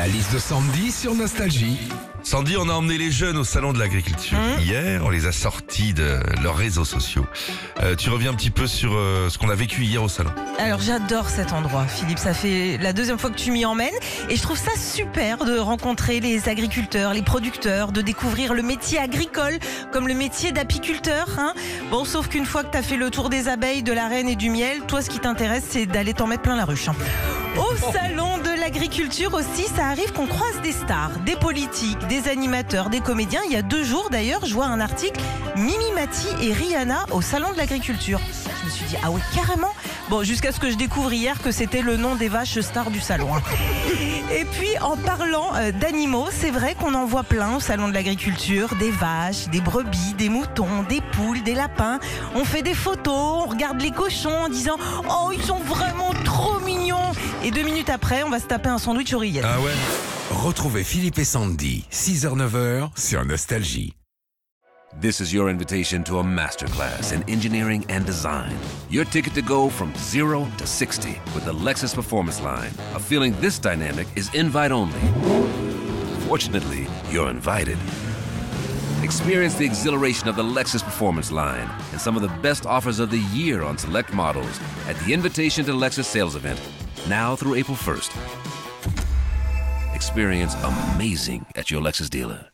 La liste de Sandy sur Nostalgie. Sandy, on a emmené les jeunes au salon de l'agriculture. Mmh. Hier, on les a sortis de leurs réseaux sociaux. Euh, tu reviens un petit peu sur euh, ce qu'on a vécu hier au salon. Alors j'adore cet endroit, Philippe. Ça fait la deuxième fois que tu m'y emmènes et je trouve ça super de rencontrer les agriculteurs, les producteurs, de découvrir le métier agricole comme le métier d'apiculteur. Hein bon, sauf qu'une fois que tu as fait le tour des abeilles, de la reine et du miel, toi ce qui t'intéresse c'est d'aller t'en mettre plein la ruche. hein. Au salon de l'agriculture aussi, ça arrive qu'on croise des stars, des politiques, des animateurs, des comédiens. Il y a deux jours d'ailleurs, je vois un article Mimi Mati et Rihanna au salon de l'agriculture. Je me suis dit ah ouais carrément. Bon, jusqu'à ce que je découvre hier que c'était le nom des vaches stars du salon. hein. Et puis, en parlant euh, d'animaux, c'est vrai qu'on en voit plein au salon de l'agriculture. Des vaches, des brebis, des moutons, des poules, des lapins. On fait des photos, on regarde les cochons en disant « Oh, ils sont vraiment trop mignons !» Et deux minutes après, on va se taper un sandwich aux rillettes. Ah ouais Retrouvez Philippe et Sandy, 6h-9h sur Nostalgie. This is your invitation to a masterclass in engineering and design. Your ticket to go from zero to 60 with the Lexus Performance Line. A feeling this dynamic is invite only. Fortunately, you're invited. Experience the exhilaration of the Lexus Performance Line and some of the best offers of the year on select models at the Invitation to Lexus sales event, now through April 1st. Experience amazing at your Lexus dealer.